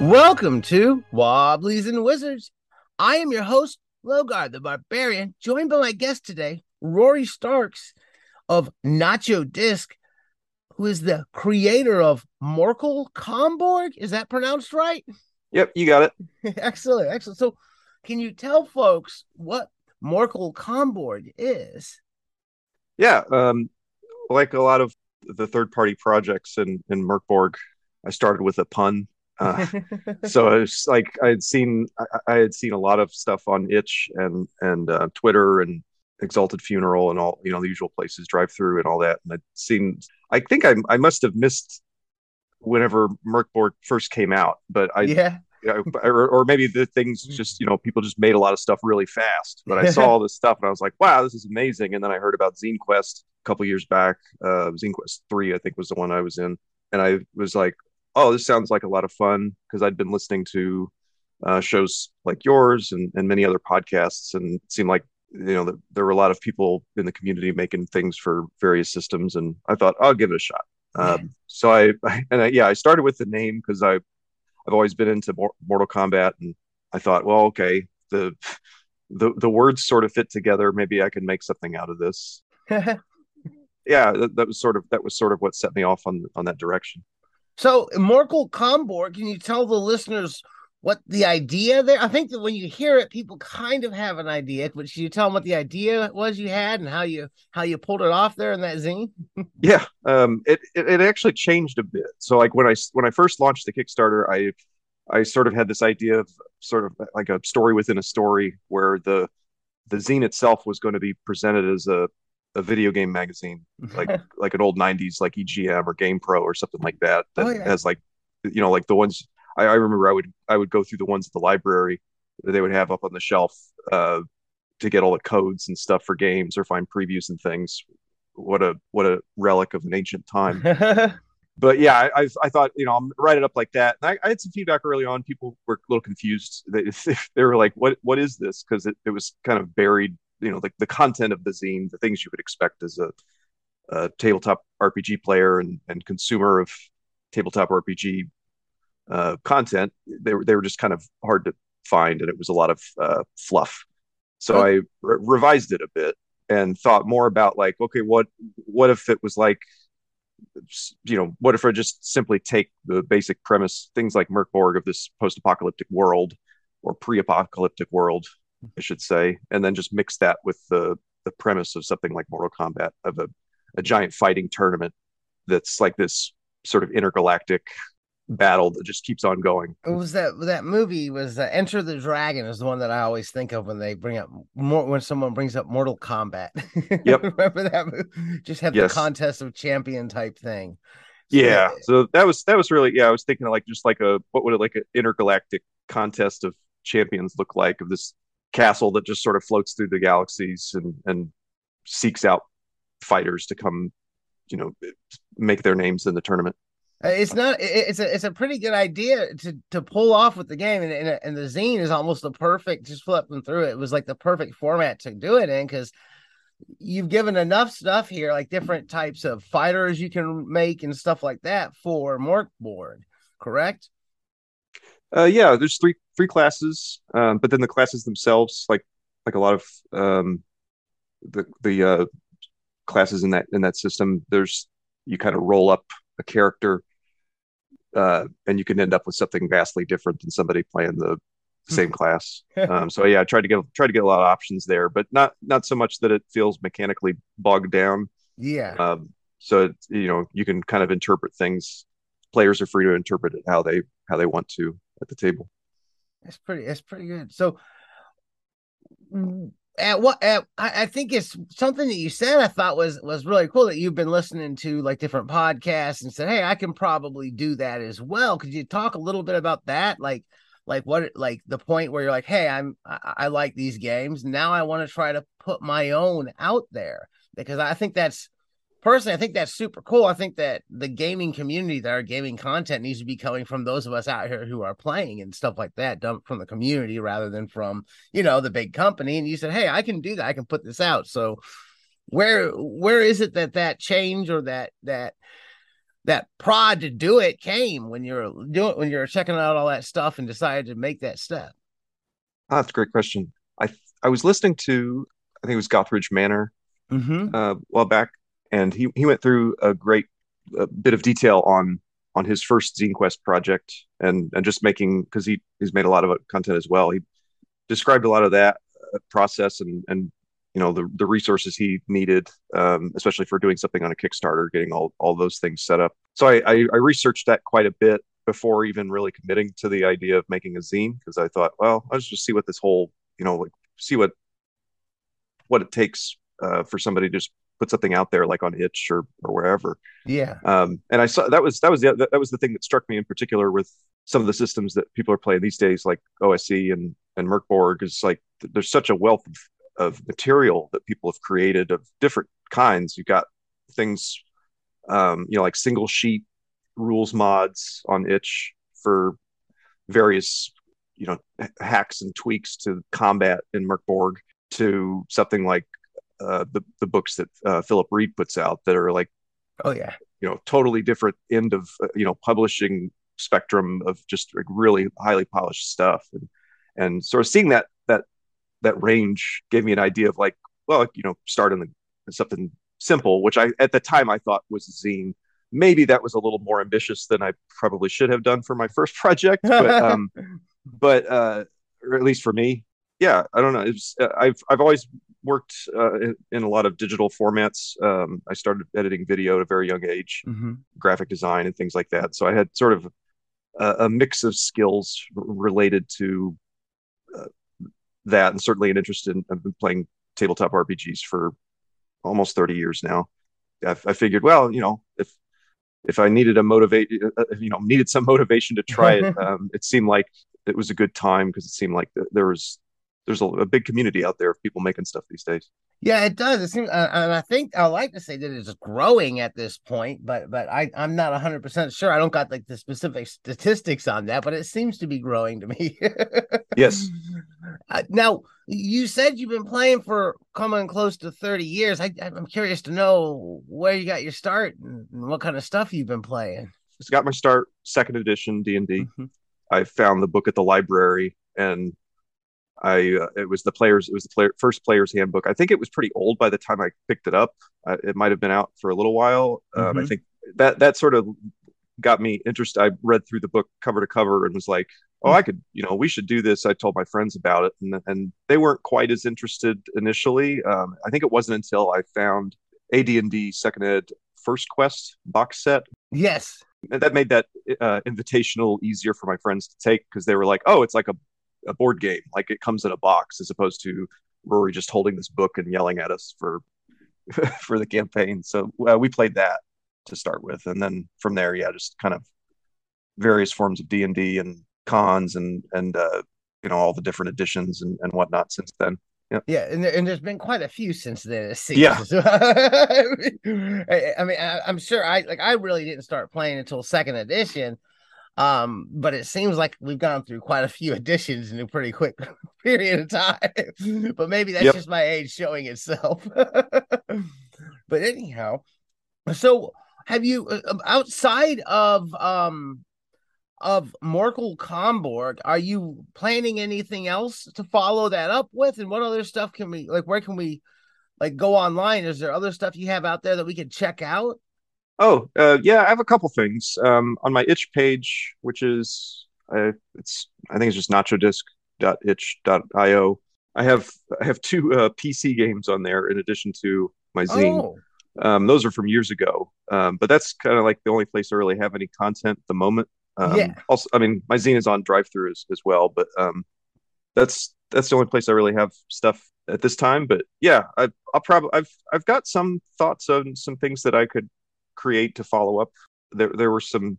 Welcome to Wobblies and Wizards. I am your host, Logar the Barbarian, joined by my guest today, Rory Starks of Nacho Disc, who is the creator of Mörkal Kombörg. Is that pronounced right? Yep, you got it. excellent, excellent. So, can you tell folks what Mörkal Kombörg is? Yeah, um, like a lot of the third-party projects in in Mörk Borg, I started with a pun. Uh, so it's like I had seen I, I, had seen a lot of stuff on Itch and and uh, Twitter and Exalted Funeral and all you know the usual places, drive through and all that. And I'd seen. I think I I must have missed whenever Mörk Borg first came out, but I yeah. or, or maybe the things just you know people just made a lot of stuff really fast but i saw all this stuff and i was like wow this is amazing and then i heard about zine quest a couple years back uh zine quest 3 i think was the one i was in and i was like oh this sounds like a lot of fun because i'd been listening to uh, shows like yours and, and many other podcasts and it seemed like you know, the, there were a lot of people in the community making things for various systems, and I thought I'll give it a shot. Um, so I, I, and I, yeah, I started with the name because I, I've always been into Mortal Kombat, and I thought, well, okay, the, the the words sort of fit together. Maybe I can make something out of this. yeah, that, that, was sort of that was sort of what set me off on on that direction. So, Mörkal Kombörg, can you tell the listeners what the idea there? I think that when you hear it, people kind of have an idea. But should you tell them what the idea was you had and how you how you pulled it off there in that zine? yeah, um, it, it, it actually changed a bit. So like when I when I first launched the Kickstarter, I I sort of had this idea of sort of like a story within a story where the the zine itself was going to be presented as a a video game magazine, like like an old '90s like EGM or Game Pro or something like that. That oh, yeah. has like you know like the ones I, I, remember I would I would go through the ones at the library that they would have up on the shelf uh, to get all the codes and stuff for games or find previews and things. What a what a relic of an ancient time. but yeah, I, I, thought you know I'm write it up like that. I, I, had some feedback early on. People were a little confused. They, they were like, "What what is this?" Because it, it was kind of buried. You know, like the, the content of the zine, the things you would expect as a, a tabletop RPG player and, and consumer of tabletop RPG uh, content, they were they were just kind of hard to find, and it was a lot of uh, fluff. So oh. I re- revised it a bit and thought more about like, okay, what what if it was like, you know, what if I just simply take the basic premise, things like Mörk Borg of this post-apocalyptic world or pre-apocalyptic world, I should say, and then just mix that with the the premise of something like Mortal Kombat of a, a giant fighting tournament that's like this sort of intergalactic battle that just keeps on going. It was that that movie was uh, Enter the Dragon is the one that I always think of when they bring up more when someone brings up Mortal Kombat. Yep, remember that? Movie? Just have yes. the contest of champion type thing. So, yeah, so that was that was really yeah. I was thinking of like just like a what would it like an intergalactic contest of champions look like of this castle that just sort of floats through the galaxies and and seeks out fighters to come, you know, make their names in the tournament. Uh, it's not. It's a. It's a pretty good idea to to pull off with the game, and and, and the zine is almost the perfect. Just flipping through it, it was like the perfect format to do it in because you've given enough stuff here, like different types of fighters you can make and stuff like that for Mörk Borg. Correct? Uh, yeah, there's three three classes, um, but then the classes themselves, like like a lot of um, the the uh, classes in that in that system, there's you kind of roll up a character uh, and you can end up with something vastly different than somebody playing the same class. Um, so yeah, I tried to get try to get a lot of options there, but not not so much that it feels mechanically bogged down. Yeah. Um, so it, you know you can kind of interpret things. Players are free to interpret it how they how they want to at the table. That's pretty. That's pretty good. So, at what at, I, think it's something that you said I thought was was really cool that you've been listening to like different podcasts and said, hey, I can probably do that as well. Could you talk a little bit about that? Like, like what like the point where you're like, hey, I'm I, I like these games. Now I want to try to put my own out there because I think that's personally, I think that's super cool. I think that the gaming community, that our gaming content needs to be coming from those of us out here who are playing and stuff like that, from the community rather than from, you know, the big company. And you said, Hey, I can do that. I can put this out. So where, where is it that that change or that, that, that prod to do it came when you're doing when you're checking out all that stuff and decided to make that step? Oh, that's a great question. I I was listening to I think it was Gothridge Manor mm-hmm. uh, a while back, and he he went through a great a bit of detail on on his first Zine Quest project and and just making because he he's made a lot of content as well. He described a lot of that uh, process and and you know the the resources he needed, um, especially for doing something on a Kickstarter, getting all all those things set up. So I, I, I researched that quite a bit before even really committing to the idea of making a zine because I thought, well, let's just see what this whole you know like see what what it takes uh, for somebody to just put something out there like on itch or or wherever yeah um and i saw that was that was the that was the thing that struck me in particular with some of the systems that people are playing these days like OSE and and Mörk Borg is like there's such a wealth of of material that people have created of different kinds. You've got things, um, you know, like single sheet rules mods on itch for various, you know, hacks and tweaks to combat in Mörk Borg to something like uh, the the books that uh, Philip Reed puts out that are like, oh yeah, you know, totally different end of uh, you know publishing spectrum of just like really highly polished stuff and and sort of seeing that that that range gave me an idea of like, well, you know, start in the, something simple, which I at the time I thought was a zine. Maybe that was a little more ambitious than I probably should have done for my first project, but um, but uh, or at least for me, yeah, I don't know. It's uh, I've I've always worked uh, in, in, a lot of digital formats. Um, I started editing video at a very young age, mm-hmm. graphic design and things like that. So I had sort of a, a mix of skills related to uh, that and certainly an interest in I've been playing tabletop RPGs for almost 30 years now. I, I figured, well, you know, if if I needed a motivate, uh, uh, you know, needed some motivation to try it, um, it seemed like it was a good time because it seemed like there was there's a, a, big community out there of people making stuff these days. Yeah, it does. It seems, uh, and I think I like to say that it's growing at this point, but but I I'm not 100 percent sure. I don't got like the specific statistics on that, but it seems to be growing to me. yes. Uh, now you said you've been playing for coming close to 30 years. I I'm curious to know where you got your start and, what kind of stuff you've been playing. It's got my start second edition D and D. Mm-hmm. I found the book at the library and I uh, it was the players it was the player first player's handbook. I think it was pretty old by the time I picked it up. Uh, it might have been out for a little while. Um, mm-hmm. I think that that sort of got me interested. I read through the book cover to cover and was like, "Oh, I could, you know, we should do this." I told my friends about it, and and they weren't quite as interested initially. Um, I think it wasn't until I found AD&D Second Ed First Quest box set. Yes, and that made that uh, invitational easier for my friends to take because they were like, "Oh, it's like a a board game. Like it comes in a box as opposed to Rory just holding this book and yelling at us for for the campaign. So uh, we played that to start with, and then from there, yeah, just kind of various forms of D and D and cons and and uh, you know all the different editions and, and whatnot since then. Yeah, yeah, and, there, and there's been quite a few since then. Yeah, I mean, I, I'm sure I like I really didn't start playing until second edition, um, but it seems like we've gone through quite a few editions in a pretty quick period of time. but maybe that's yep. just my age showing itself. but anyhow, so have you uh, um, outside of um of Mörkal Kombörg, are you planning anything else to follow that up with? And what other stuff can we like? Where can we like go online? Is there other stuff you have out there that we can check out? Oh, uh, yeah, I have a couple things um, on my itch page, which is uh, it's I think it's just nachodisc.itch.io. I have I have two uh, PC games on there in addition to my zine. Oh. Um, those are from years ago, um, but that's kind of like the only place I really have any content at the moment. Um, yeah. Also, I mean, my zine is on DriveThru as, as well, but um, that's that's the only place I really have stuff at this time. But yeah, I, I'll probably I've I've got some thoughts on some things that I could create to follow up. There, there were some,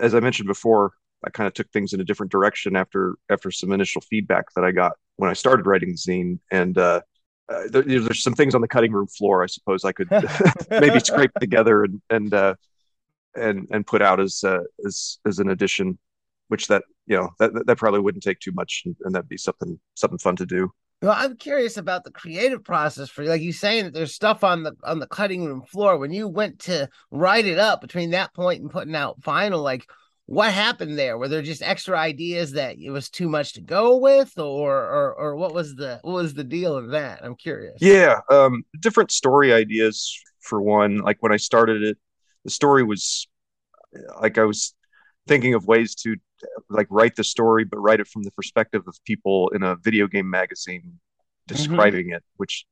as I mentioned before, I kind of took things in a different direction after after some initial feedback that I got when I started writing the zine, and uh, uh, there, there's some things on the cutting room floor. I suppose I could maybe scrape together and and uh, and and put out as uh, as as an addition, which that you know that that probably wouldn't take too much, and, and that'd be something something fun to do. I'm curious about the creative process for you. Like you saying that there's stuff on the on the cutting room floor. When you went to write it up between that point and putting out final, like what happened there? Were there just extra ideas that it was too much to go with, or or or what was the what was the deal of that? I'm curious. Yeah, um, different story ideas for one. Like when I started it, the story was like I was thinking of ways to like write the story, but write it from the perspective of people in a video game magazine describing mm-hmm. it, which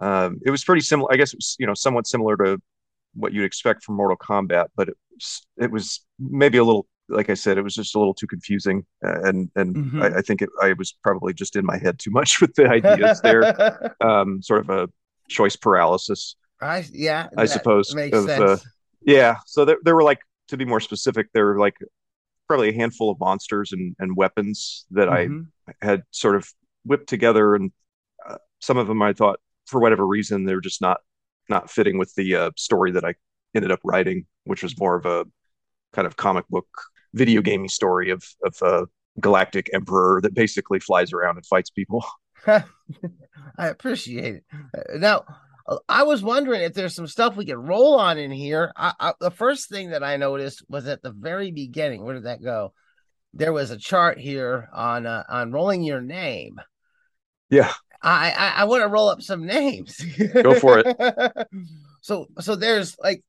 um, it was pretty similar. I guess it was you know somewhat similar to what you'd expect from Mortal Kombat, but it was, it was maybe a little like I said, it was just a little too confusing, uh, and and mm-hmm. I, I, think it, I was probably just in my head too much with the ideas there, um, sort of a choice paralysis. I yeah, I suppose makes of, sense. Uh, yeah, so there, there were like to be more specific, there were like probably a handful of monsters and, and weapons that mm-hmm. I had sort of whipped together, and uh, some of them I thought for whatever reason they're just not not fitting with the uh, story that I ended up writing, which was more of a kind of comic book video gaming story of of a galactic emperor that basically flies around and fights people. I appreciate it. Uh, now, I was wondering if there's some stuff we could roll on in here. I, I, the first thing that I noticed was at the very beginning. Where did that go? There was a chart here on uh, on rolling your name. Yeah, I I, I want to roll up some names. Go for it. so so there's like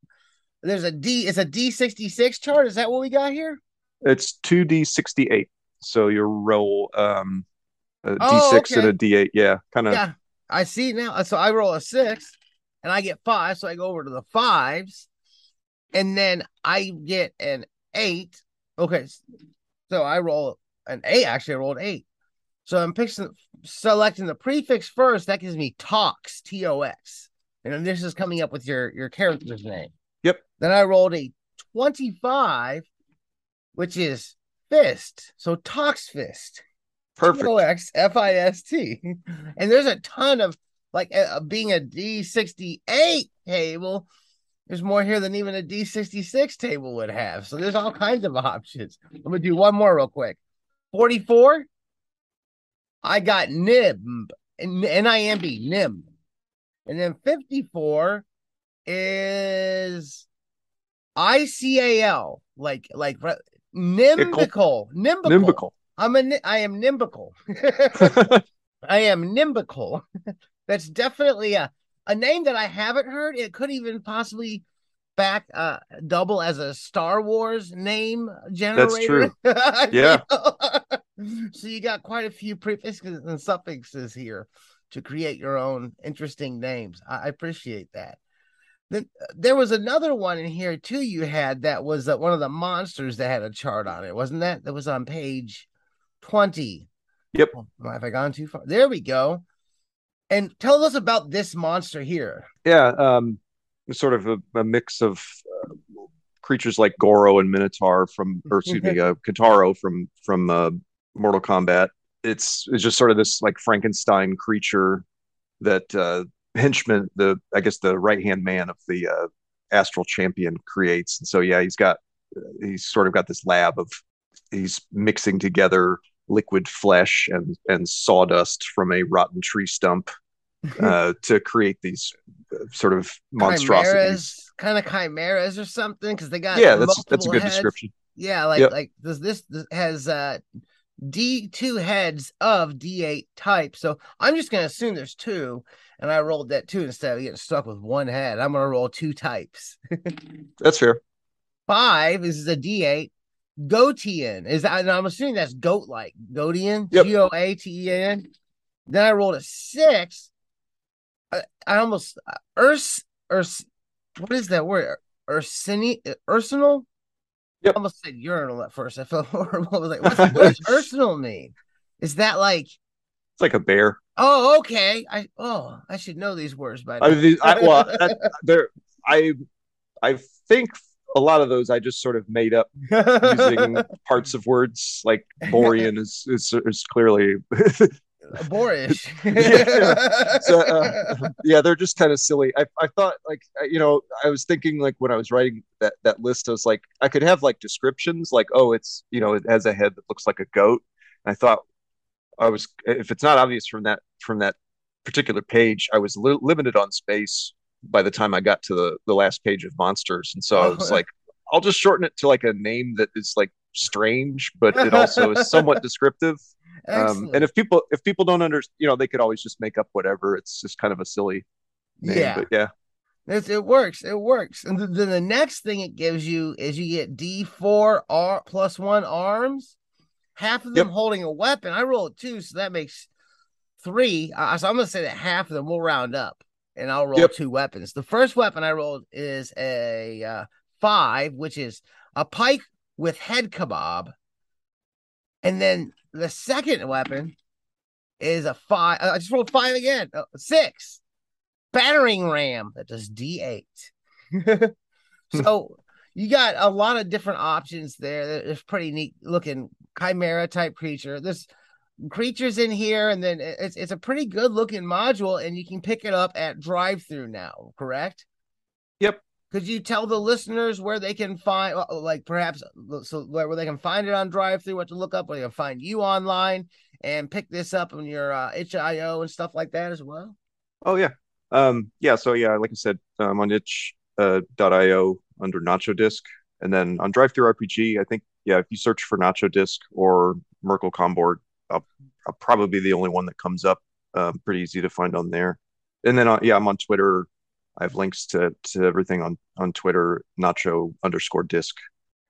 there's a D. It's a D sixty six chart. Is that what we got here? It's two D sixty eight. So you roll um a oh, D6 okay. and a D8. Yeah, kind of. Yeah, I see now. So I roll a six and I get five. So I go over to the fives and then I get an eight. Okay. So I roll an eight. Actually, I rolled eight. So I'm picking, selecting the prefix first. That gives me Tox, T O X. And then this is coming up with your, your character's name. Yep. Then I rolled a 25, which is fist. So Tox Fist. Perfect. O X F I S T. And there's a ton of like uh, being a D68 table. There's more here than even a D66 table would have. So there's all kinds of options. I'm gonna do one more real quick. 44. I got NIMB, N-I-M-B, NIMB. And then 54 is ICAL, like like nimbical, nimbical. nimbical. I'm a I am nimbical. I am nimbical. That's definitely a a name that I haven't heard. It could even possibly back uh double as a Star Wars name generator. That's true. yeah. so you got quite a few prefixes and suffixes here to create your own interesting names. I, appreciate that. Then uh, there was another one in here too. You had that was uh, one of the monsters that had a chart on it, wasn't that? That was on page 20. Yep. Oh, have I gone too far? There we go. And tell us about this monster here. Yeah, um, sort of a, a mix of uh, creatures like Goro and Minotaur from, or excuse me, uh, Kintaro from from uh, Mortal Kombat. It's it's just sort of this like Frankenstein creature that uh, henchman, the I guess the right hand man of the uh, Astral Champion creates. And so yeah, he's got he's sort of got this lab of he's mixing together liquid flesh and and sawdust from a rotten tree stump uh, to create these uh, sort of monstrosities, chimeras, kind of chimeras or something, because they got yeah, that's that's a good heads. description. Yeah, like yep. like this, this this has uh D two heads of D eight type. So I'm just gonna assume there's two, and I rolled that two instead of getting stuck with one head. I'm gonna roll two types. that's fair. Five is a D eight Goatian is that? I'm assuming that's goat like Goatian, yep. G O A T E N. Then I rolled a six. I, I almost uh, Urs Urs. What is that word? Ursini Ursinal. Yep. I almost said urinal at first. I felt horrible. I was like, what's, what does Ursinal mean? Is that like? It's like a bear. Oh, okay. I oh, I should know these words by now. I, I, well, that, there, I, I think a lot of those I just sort of made up using parts of words. Like Borean is is, is clearly boorish. yeah. So, uh, yeah, they're just kind of silly. I, I thought like you know I was thinking like when I was writing that that list I was like I could have like descriptions like oh it's you know it has a head that looks like a goat. And I thought I was if it's not obvious from that from that particular page, I was li- limited on space by the time I got to the the last page of monsters, and so I was like, I'll just shorten it to like a name that is like strange, but it also is somewhat descriptive. Um, and if people if people don't understand, you know, they could always just make up whatever. It's just kind of a silly name, yeah. but yeah. It's, it works. It works. And then the next thing it gives you is you get D4 R plus one arms, half of them yep. holding a weapon. I rolled two, so that makes three. Uh, so I'm going to say that half of them will round up and I'll roll yep. two weapons. The first weapon I rolled is a uh, five, which is a pike with head kebab. And then the second weapon is a five. I just rolled five again. Uh, six battering ram that does D8. so you got a lot of different options there. There's pretty neat looking chimera type creature. There's creatures in here, and then it's it's a pretty good looking module, and you can pick it up at drive through now, correct? Yep. Could you tell the listeners where they can find, uh, like perhaps, so where, they can find it on drive through, what to look up, where they can find you online and pick this up on your uh, itch.io and stuff like that as well? Oh, yeah. Um, yeah. So, yeah, like I said, I'm on itch.io uh, under Nacho Disc. And then on DriveThruRPG, I think, yeah, if you search for Nacho Disc or Mörkal Kombörg, I'll, I'll probably be the only one that comes up. Um, pretty easy to find on there. And then, uh, yeah, I'm on Twitter I have links to to everything on on Twitter, Nacho underscore disc.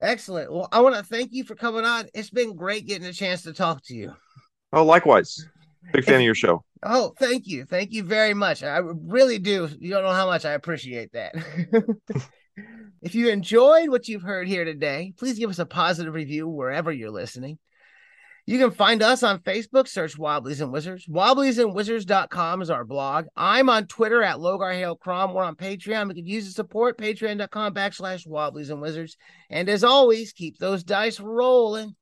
Excellent. Well, I want to thank you for coming on. It's been great getting a chance to talk to you. Oh, likewise. Big fan of your show. Oh, thank you. Thank you very much. I really do. You don't know how much I appreciate that. if you enjoyed what you've heard here today, please give us a positive review wherever you're listening. You can find us on Facebook, search Wobblies and Wizards. Wobbliesandwizards.com is our blog. I'm on Twitter at Logar Hail Crom. We're on Patreon. We can use the support, patreon.com backslash Wobblies and Wizards. And as always, keep those dice rolling.